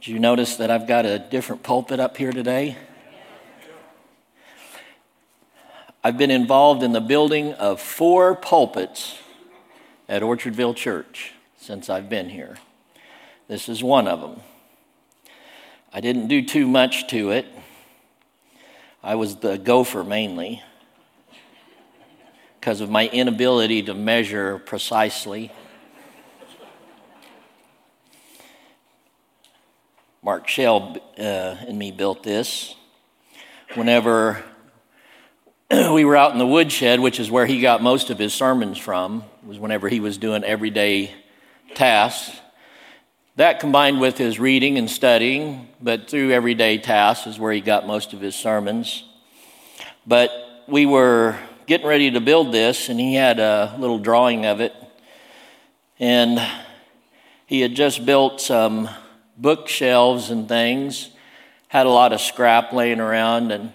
Did you notice that I've got a different pulpit up here today? I've been involved in the building of four pulpits at Orchardville Church since I've been here. This is one of them. I didn't do too much to it. I was the gopher mainly because of my inability to measure precisely. Mark Shell uh, and me built this. Whenever we were out in the woodshed, which is where he got most of his sermons from, was whenever he was doing everyday tasks. That combined with his reading and studying, but through everyday tasks is where he got most of his sermons. But we were getting ready to build this, and he had a little drawing of it. And he had just built some bookshelves and things, had a lot of scrap laying around, and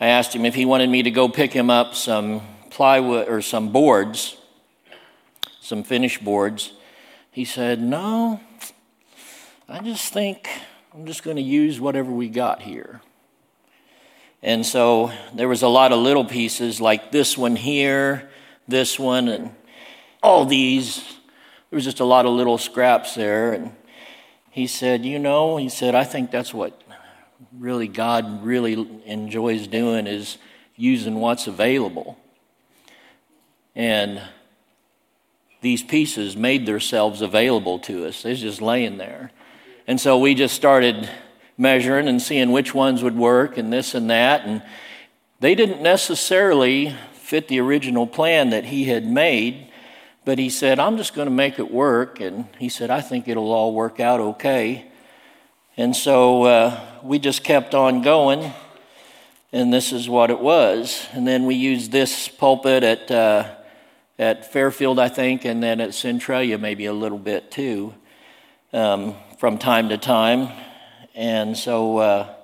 I asked him if he wanted me to go pick him up some plywood or some boards, some finished boards. He said, No, I just think I'm just going to use whatever we got here. And so there was a lot of little pieces like this one here, this one, and all these. There was just a lot of little scraps there. And he said, You know, he said, I think that's what really God really enjoys doing is using what's available. And these pieces made themselves available to us. They're just laying there. And so we just started measuring and seeing which ones would work and this and that. And they didn't necessarily fit the original plan that he had made. But he said, I'm just going to make it work. And he said, I think it'll all work out okay. And so uh, we just kept on going. And this is what it was. And then we used this pulpit at, uh, at Fairfield, I think, and then at Centralia, maybe a little bit too, um, from time to time. And so, uh,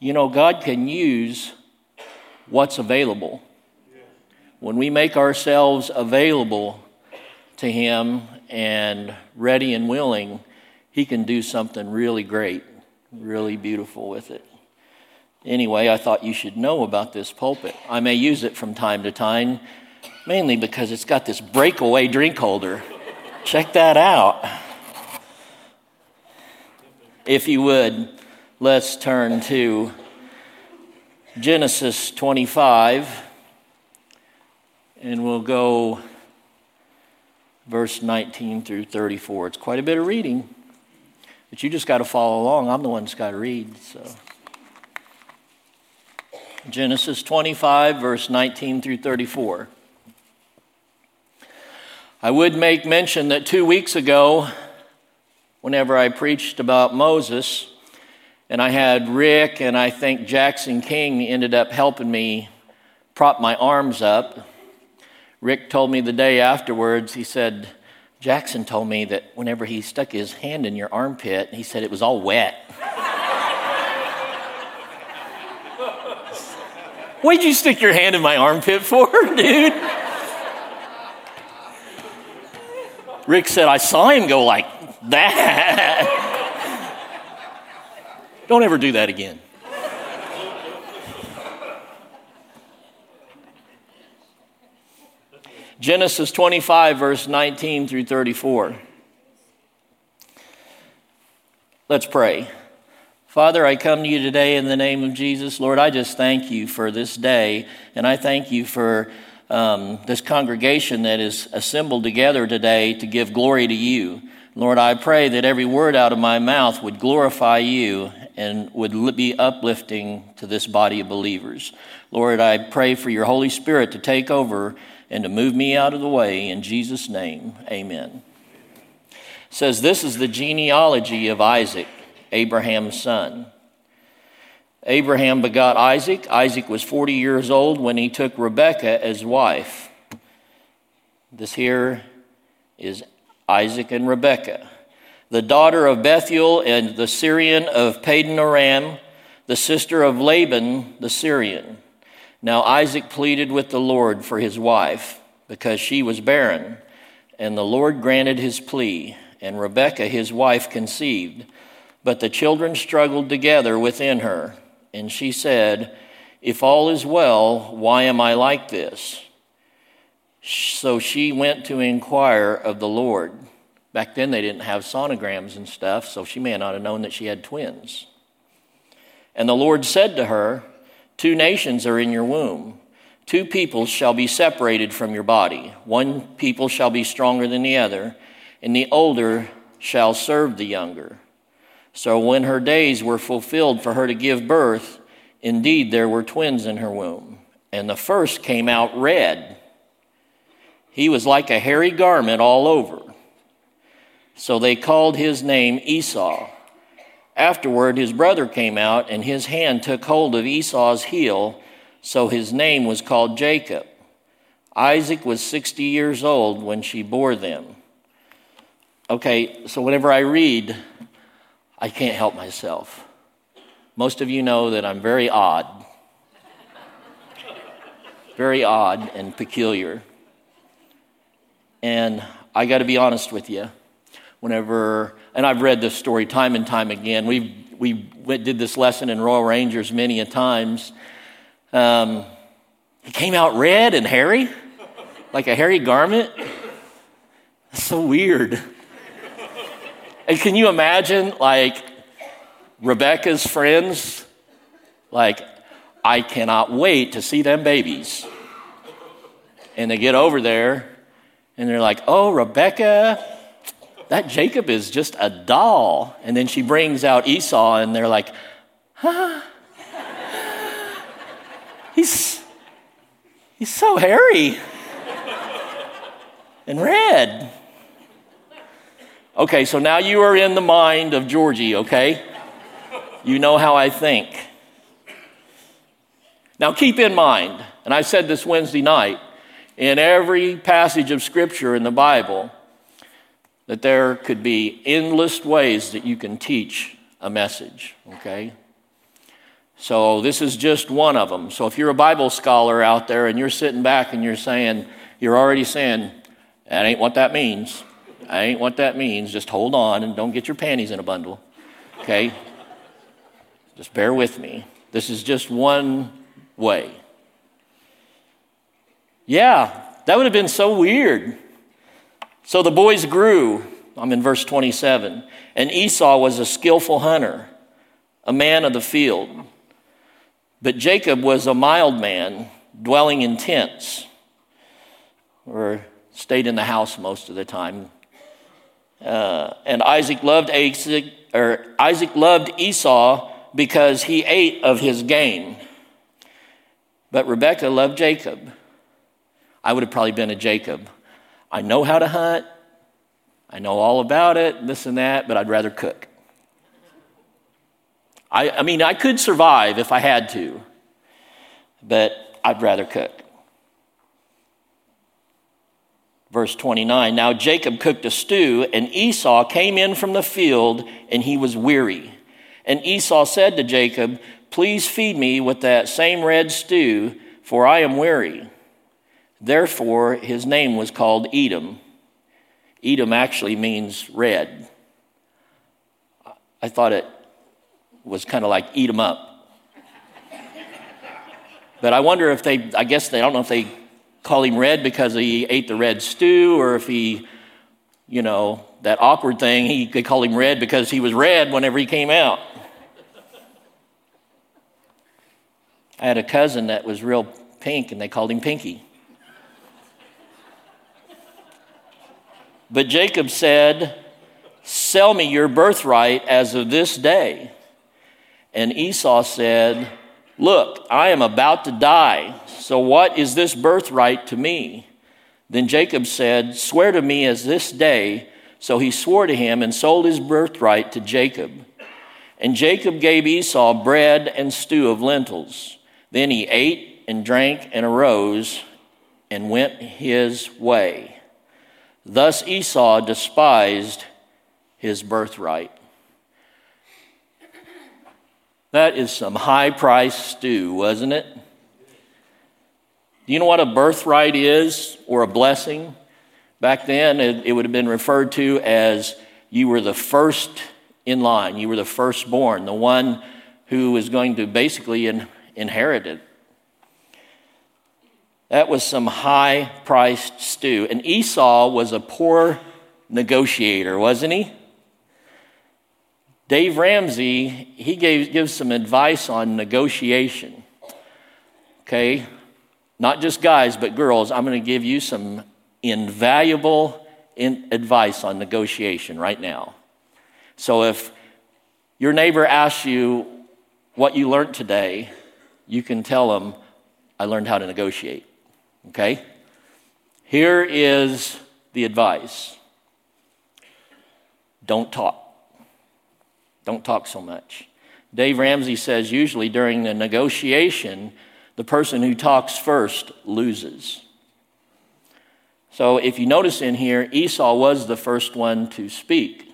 you know, God can use what's available. When we make ourselves available, to Him and ready and willing, He can do something really great, really beautiful with it. Anyway, I thought you should know about this pulpit. I may use it from time to time, mainly because it's got this breakaway drink holder. Check that out. If you would, let's turn to Genesis 25, and we'll go verse 19 through 34. It's quite a bit of reading, but you just got to follow along. I'm the one that's got to read. So, Genesis 25, verse 19 through 34. I would make mention that two weeks ago, whenever I preached about Moses, and I had Rick and I think Jackson King ended up helping me prop my arms up Rick told me the day afterwards, he said, Jackson told me that whenever he stuck his hand in your armpit, he said it was all wet. What'd you stick your hand in my armpit for, dude? Rick said, I saw him go like that. Don't ever do that again. Genesis 25, verse 19 through 34. Let's pray. Father, I come to you today in the name of Jesus. Lord, I just thank you for this day, and I thank you for um, this congregation that is assembled together today to give glory to you. Lord, I pray that every word out of my mouth would glorify you and would be uplifting to this body of believers. Lord, I pray for your Holy Spirit to take over and to move me out of the way. In Jesus' name, amen. Says, This is the genealogy of Isaac, Abraham's son. Abraham begot Isaac. Isaac was 40 years old when he took Rebekah as wife. This here is Isaac and Rebekah. The daughter of Bethuel and the Syrian of Padan Aram, the sister of Laban the Syrian. Now Isaac pleaded with the Lord for his wife because she was barren, and the Lord granted his plea, and Rebekah his wife conceived. But the children struggled together within her, and she said, If all is well, why am I like this? So she went to inquire of the Lord. Back then, they didn't have sonograms and stuff, so she may not have known that she had twins. And the Lord said to her, Two nations are in your womb. Two peoples shall be separated from your body. One people shall be stronger than the other, and the older shall serve the younger. So when her days were fulfilled for her to give birth, indeed there were twins in her womb. And the first came out red. He was like a hairy garment all over. So they called his name Esau. Afterward, his brother came out, and his hand took hold of Esau's heel, so his name was called Jacob. Isaac was 60 years old when she bore them. Okay, so whenever I read, I can't help myself. Most of you know that I'm very odd, very odd and peculiar. And I got to be honest with you whenever, and I've read this story time and time again. We we did this lesson in Royal Rangers many a times. Um, he came out red and hairy, like a hairy garment. That's so weird. And can you imagine, like, Rebecca's friends? Like, I cannot wait to see them babies. And they get over there and they're like, oh, Rebecca, that Jacob is just a doll. And then she brings out Esau, and they're like, huh? He's, he's so hairy and red. Okay, so now you are in the mind of Georgie, okay? You know how I think. Now keep in mind, and I said this Wednesday night, in every passage of Scripture in the Bible, that there could be endless ways that you can teach a message, okay? So this is just one of them. So if you're a Bible scholar out there and you're sitting back and you're saying, you're already saying, that ain't what that means. That ain't what that means. Just hold on and don't get your panties in a bundle, okay? Just bear with me. This is just one way. Yeah, that would have been so weird. So the boys grew. I'm in verse 27. And Esau was a skillful hunter, a man of the field. But Jacob was a mild man, dwelling in tents, or stayed in the house most of the time. Uh, and Isaac loved Isaac, or Isaac loved Esau because he ate of his game. But Rebekah loved Jacob. I would have probably been a Jacob. I know how to hunt. I know all about it, this and that, but I'd rather cook. I, I mean, I could survive if I had to, but I'd rather cook. Verse 29 Now Jacob cooked a stew, and Esau came in from the field, and he was weary. And Esau said to Jacob, Please feed me with that same red stew, for I am weary. Therefore, his name was called Edom. Edom actually means red. I thought it was kind of like eat them up. But I wonder if they, I guess they, I don't know if they call him red because he ate the red stew or if he, you know, that awkward thing, he could call him red because he was red whenever he came out. I had a cousin that was real pink and they called him Pinky. But Jacob said, Sell me your birthright as of this day. And Esau said, Look, I am about to die, so what is this birthright to me? Then Jacob said, Swear to me as this day. So he swore to him and sold his birthright to Jacob. And Jacob gave Esau bread and stew of lentils. Then he ate and drank and arose and went his way. Thus Esau despised his birthright. That is some high price stew, wasn't it? Do you know what a birthright is or a blessing? Back then, it, it would have been referred to as you were the first in line. You were the firstborn, the one who was going to basically in, inherit it. That was some high priced stew. And Esau was a poor negotiator, wasn't he? Dave Ramsey, he gave, gives some advice on negotiation. Okay? Not just guys, but girls. I'm going to give you some invaluable in advice on negotiation right now. So if your neighbor asks you what you learned today, you can tell them, I learned how to negotiate. Okay? Here is the advice don't talk. Don't talk so much. Dave Ramsey says usually during the negotiation, the person who talks first loses. So if you notice in here, Esau was the first one to speak,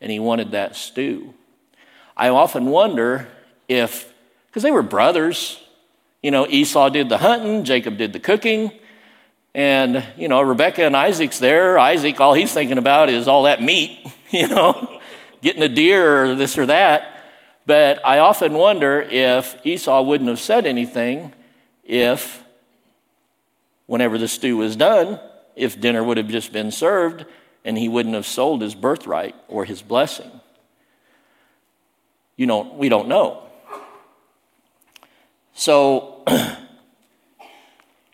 and he wanted that stew. I often wonder if, because they were brothers, you know, Esau did the hunting, Jacob did the cooking, and, you know, Rebecca and Isaac's there. Isaac, all he's thinking about is all that meat, you know getting a deer or this or that. But I often wonder if Esau wouldn't have said anything if, whenever the stew was done, if dinner would have just been served and he wouldn't have sold his birthright or his blessing. You know, we don't know. So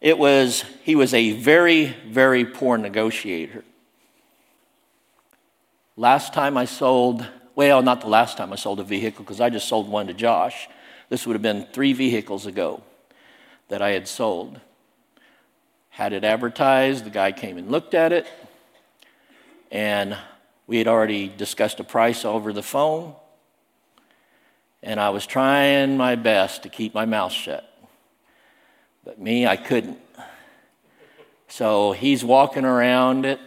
it was, he was a very, very poor negotiator. Last time I sold, well, not the last time I sold a vehicle because I just sold one to Josh. This would have been three vehicles ago that I had sold. Had it advertised, the guy came and looked at it, and we had already discussed a price over the phone, and I was trying my best to keep my mouth shut. But me, I couldn't. So he's walking around it.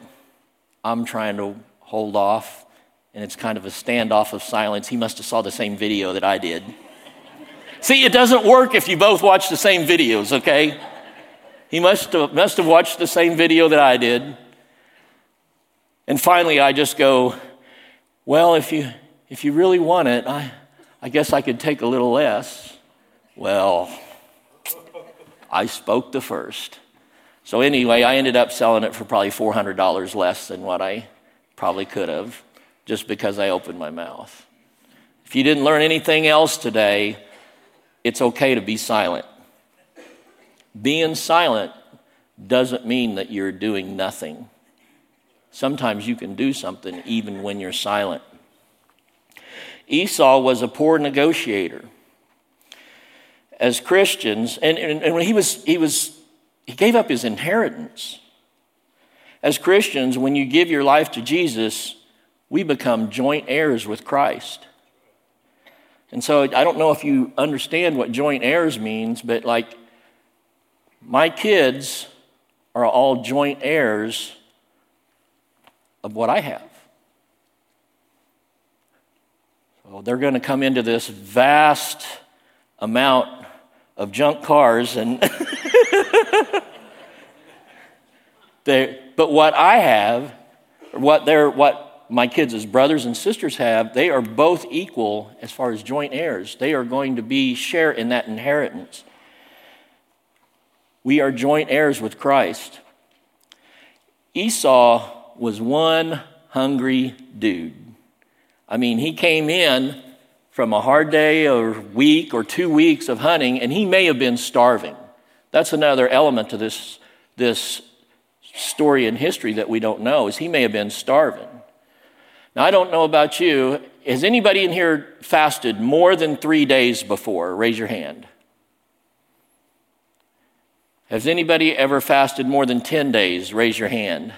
I'm trying to hold off, and it's kind of a standoff of silence. He must have saw the same video that I did. See, it doesn't work if you both watch the same videos, okay? He must have, must have watched the same video that I did. And finally, I just go, Well, if you, if you really want it, I, I guess I could take a little less. Well, I spoke the first. So, anyway, I ended up selling it for probably $400 less than what I Probably could have, just because I opened my mouth. If you didn't learn anything else today, it's okay to be silent. Being silent doesn't mean that you're doing nothing. Sometimes you can do something even when you're silent. Esau was a poor negotiator. As Christians, and, and, and he was, he was, he gave up his inheritance. As Christians, when you give your life to Jesus, we become joint heirs with Christ. And so I don't know if you understand what joint heirs means, but like my kids are all joint heirs of what I have. So they're going to come into this vast amount of junk cars and they but what I have, what, they're, what my kids brothers and sisters have, they are both equal as far as joint heirs. They are going to be share in that inheritance. We are joint heirs with Christ. Esau was one hungry dude. I mean, he came in from a hard day or week or two weeks of hunting, and he may have been starving. That's another element to this, this story in history that we don't know is he may have been starving. Now, I don't know about you. Has anybody in here fasted more than three days before? Raise your hand. Has anybody ever fasted more than 10 days? Raise your hand.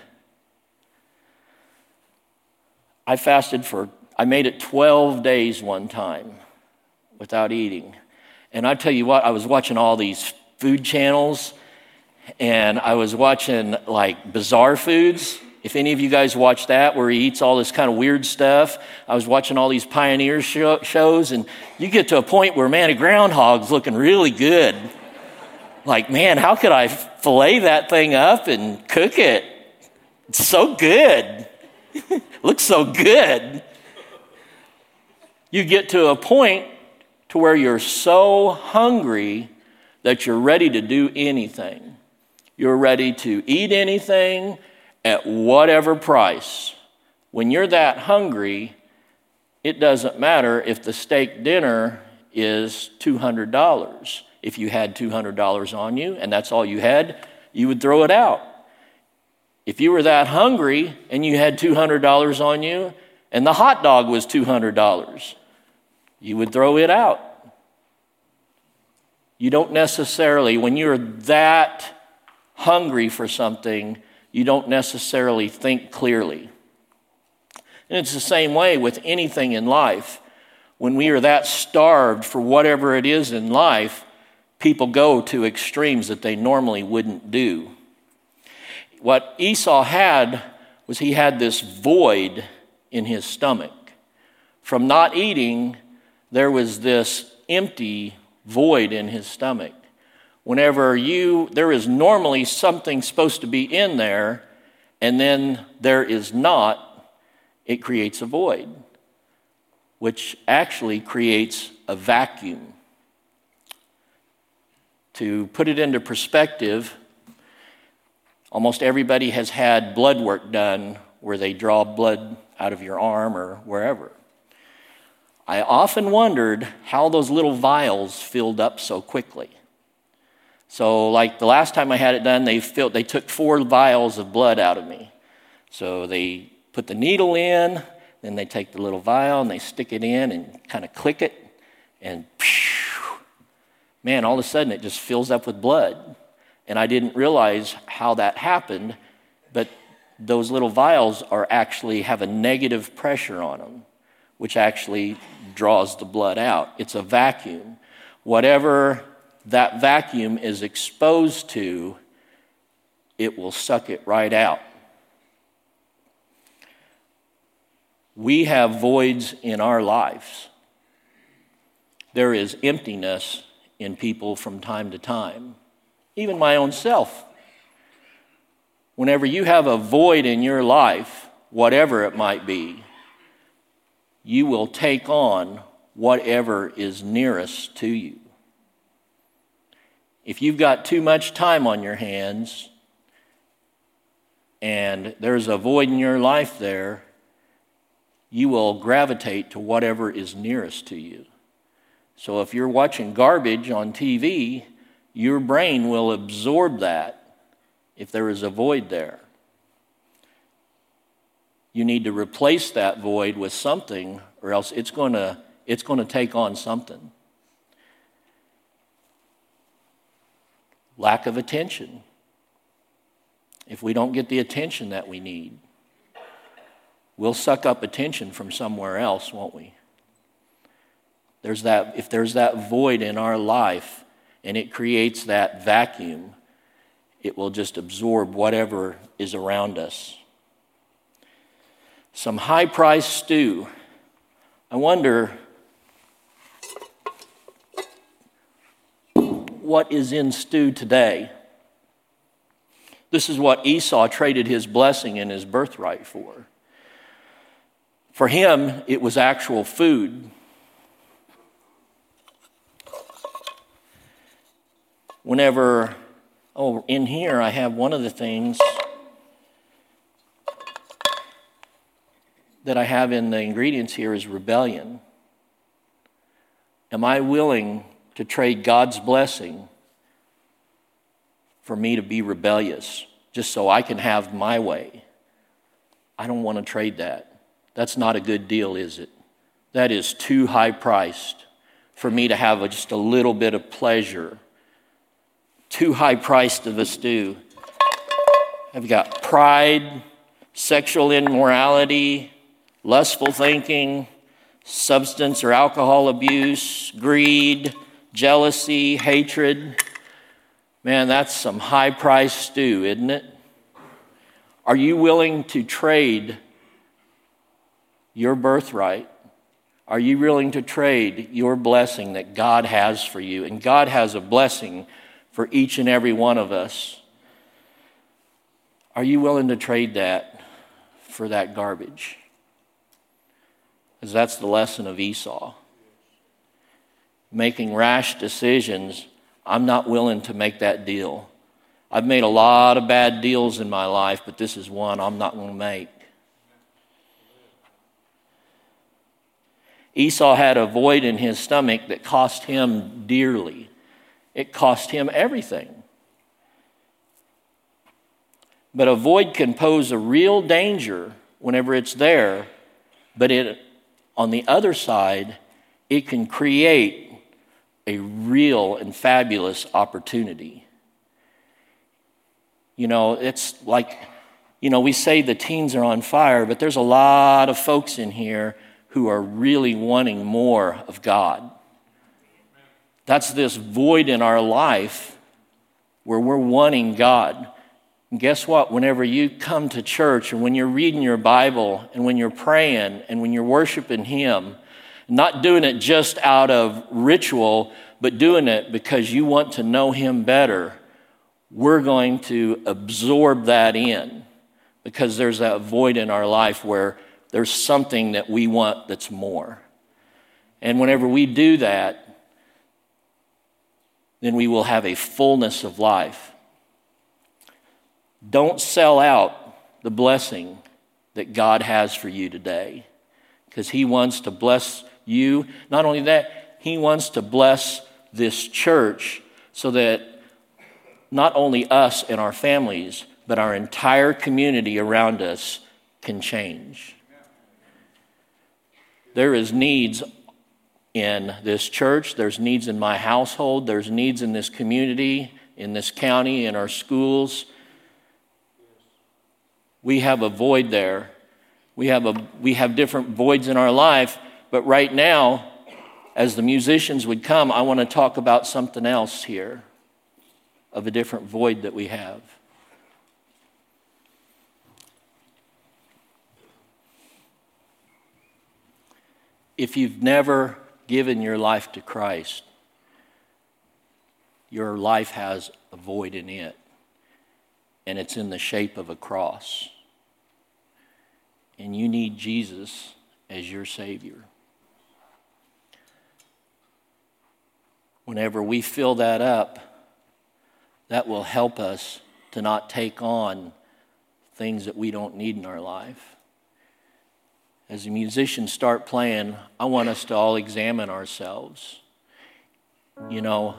I fasted for, I made it 12 days one time without eating. And I tell you what, I was watching all these food channels and I was watching like Bizarre Foods. If any of you guys watch that, where he eats all this kind of weird stuff, I was watching all these pioneer show, shows, and you get to a point where, man, a groundhog's looking really good. Like, man, how could I fillet that thing up and cook it? It's so good. Looks so good. You get to a point to where you're so hungry that you're ready to do anything. You're ready to eat anything at whatever price. When you're that hungry, it doesn't matter if the steak dinner is $200. If you had $200 on you and that's all you had, you would throw it out. If you were that hungry and you had $200 on you and the hot dog was $200, you would throw it out. You don't necessarily, when you're that hungry for something, you don't necessarily think clearly. And it's the same way with anything in life. When we are that starved for whatever it is in life, people go to extremes that they normally wouldn't do. What Esau had was he had this void in his stomach. From not eating, there was this empty void in his stomach. Whenever you, there is normally something supposed to be in there, and then there is not, it creates a void, which actually creates a vacuum. To put it into perspective, almost everybody has had blood work done where they draw blood out of your arm or wherever. I often wondered how those little vials filled up so quickly. So, like the last time I had it done, they, filled, they took four vials of blood out of me. So, they put the needle in, then they take the little vial and they stick it in and kind of click it, and man, all of a sudden it just fills up with blood. And I didn't realize how that happened, but those little vials are actually have a negative pressure on them, which actually draws the blood out. It's a vacuum. Whatever that vacuum is exposed to, it will suck it right out. we have voids in our lives. There is emptiness in people from time to time, even my own self. Whenever you have a void in your life, whatever it might be, you will take on whatever is nearest to you. If you've got too much time on your hands and there's a void in your life there, you will gravitate to whatever is nearest to you. So if you're watching garbage on TV, your brain will absorb that if there is a void there. You need to replace that void with something, or else it's going to, it's going to take on something. Lack of attention. If we don't get the attention that we need, we'll suck up attention from somewhere else, won't we? There's that, if there's that void in our life and it creates that vacuum, it will just absorb whatever is around us. Some high priced stew. I wonder what is in stew today. This is what Esau traded his blessing and his birthright for. For him, it was actual food. Whenever, oh, in here, I have one of the things that I have in the ingredients here is rebellion. Am I willing to trade God's blessing for me to be rebellious just so I can have my way? I don't want to trade that. That's not a good deal, is it? That is too high priced for me to have a, just a little bit of pleasure. Too high priced of a stew. I've got pride, sexual immorality, lustful thinking, substance or alcohol abuse, greed, jealousy, hatred. Man, that's some high priced stew, isn't it? Are you willing to trade your birthright? Are you willing to trade your blessing that God has for you? And God has a blessing for each and every one of us. Are you willing to trade that for that garbage? Because that's the lesson of Esau. Making rash decisions, I'm not willing to make that deal. I've made a lot of bad deals in my life, but this is one I'm not going to make. Esau had a void in his stomach that cost him dearly. It cost him everything. But a void can pose a real danger whenever it's there, but it, on the other side, it can create a real and fabulous opportunity. You know, it's like, you know, we say the teens are on fire, but there's a lot of folks in here who are really wanting more of God. That's this void in our life where we're wanting God. And guess what? Whenever you come to church and when you're reading your Bible and when you're praying and when you're worshiping Him, not doing it just out of ritual, but doing it because you want to know Him better, we're going to absorb that in because there's that void in our life where there's something that we want that's more. And whenever we do that, then we will have a fullness of life. Don't sell out the blessing that God has for you today because He wants to bless you. Not only that, He wants to bless this church so that not only us and our families, but our entire community around us can change. There is needs in this church, there's needs in my household, there's needs in this community, in this county, in our schools. We have a void there. We have, a, we have different voids in our life, but right now, as the musicians would come, I want to talk about something else here of a different void that we have. If you've never given your life to Christ, your life has a void in it, and it's in the shape of a cross. And you need Jesus as your Savior. Whenever we fill that up, that will help us to not take on things that we don't need in our life. As the musicians start playing, I want us to all examine ourselves. You know,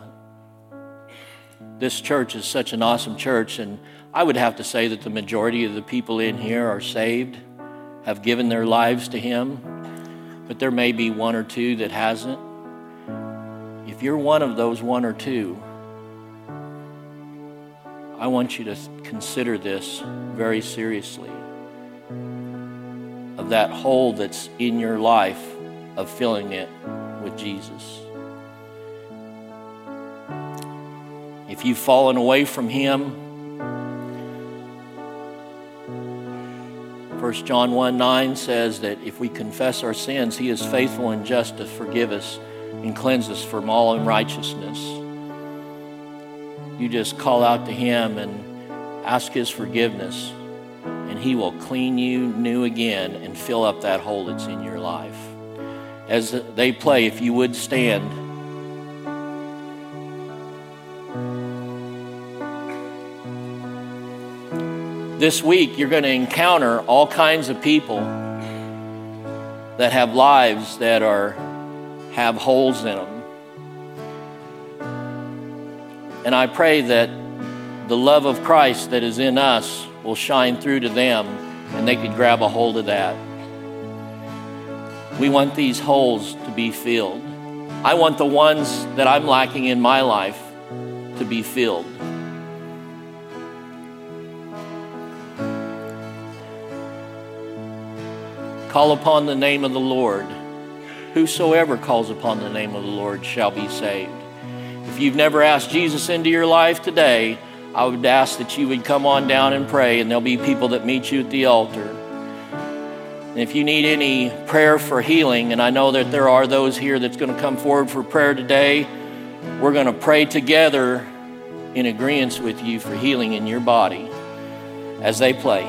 this church is such an awesome church, and I would have to say that the majority of the people in here are saved, have given their lives to Him, but there may be one or two that hasn't. If you're one of those one or two, I want you to consider this very seriously that hole that's in your life of filling it with Jesus. If you've fallen away from Him, 1 John 1 9 says that if we confess our sins, He is faithful and just to forgive us and cleanse us from all unrighteousness. You just call out to Him and ask His forgiveness and He will clean you new again and fill up that hole that's in your life. As they play, if you would stand. This week, you're going to encounter all kinds of people that have lives that are have holes in them. And I pray that the love of Christ that is in us will shine through to them and they could grab a hold of that. We want these holes to be filled. I want the ones that I'm lacking in my life to be filled. Call upon the name of the Lord. Whosoever calls upon the name of the Lord shall be saved. If you've never asked Jesus into your life today, I would ask that you would come on down and pray, and there'll be people that meet you at the altar. And if you need any prayer for healing, and I know that there are those here that's going to come forward for prayer today, we're going to pray together in agreement with you for healing in your body as they play.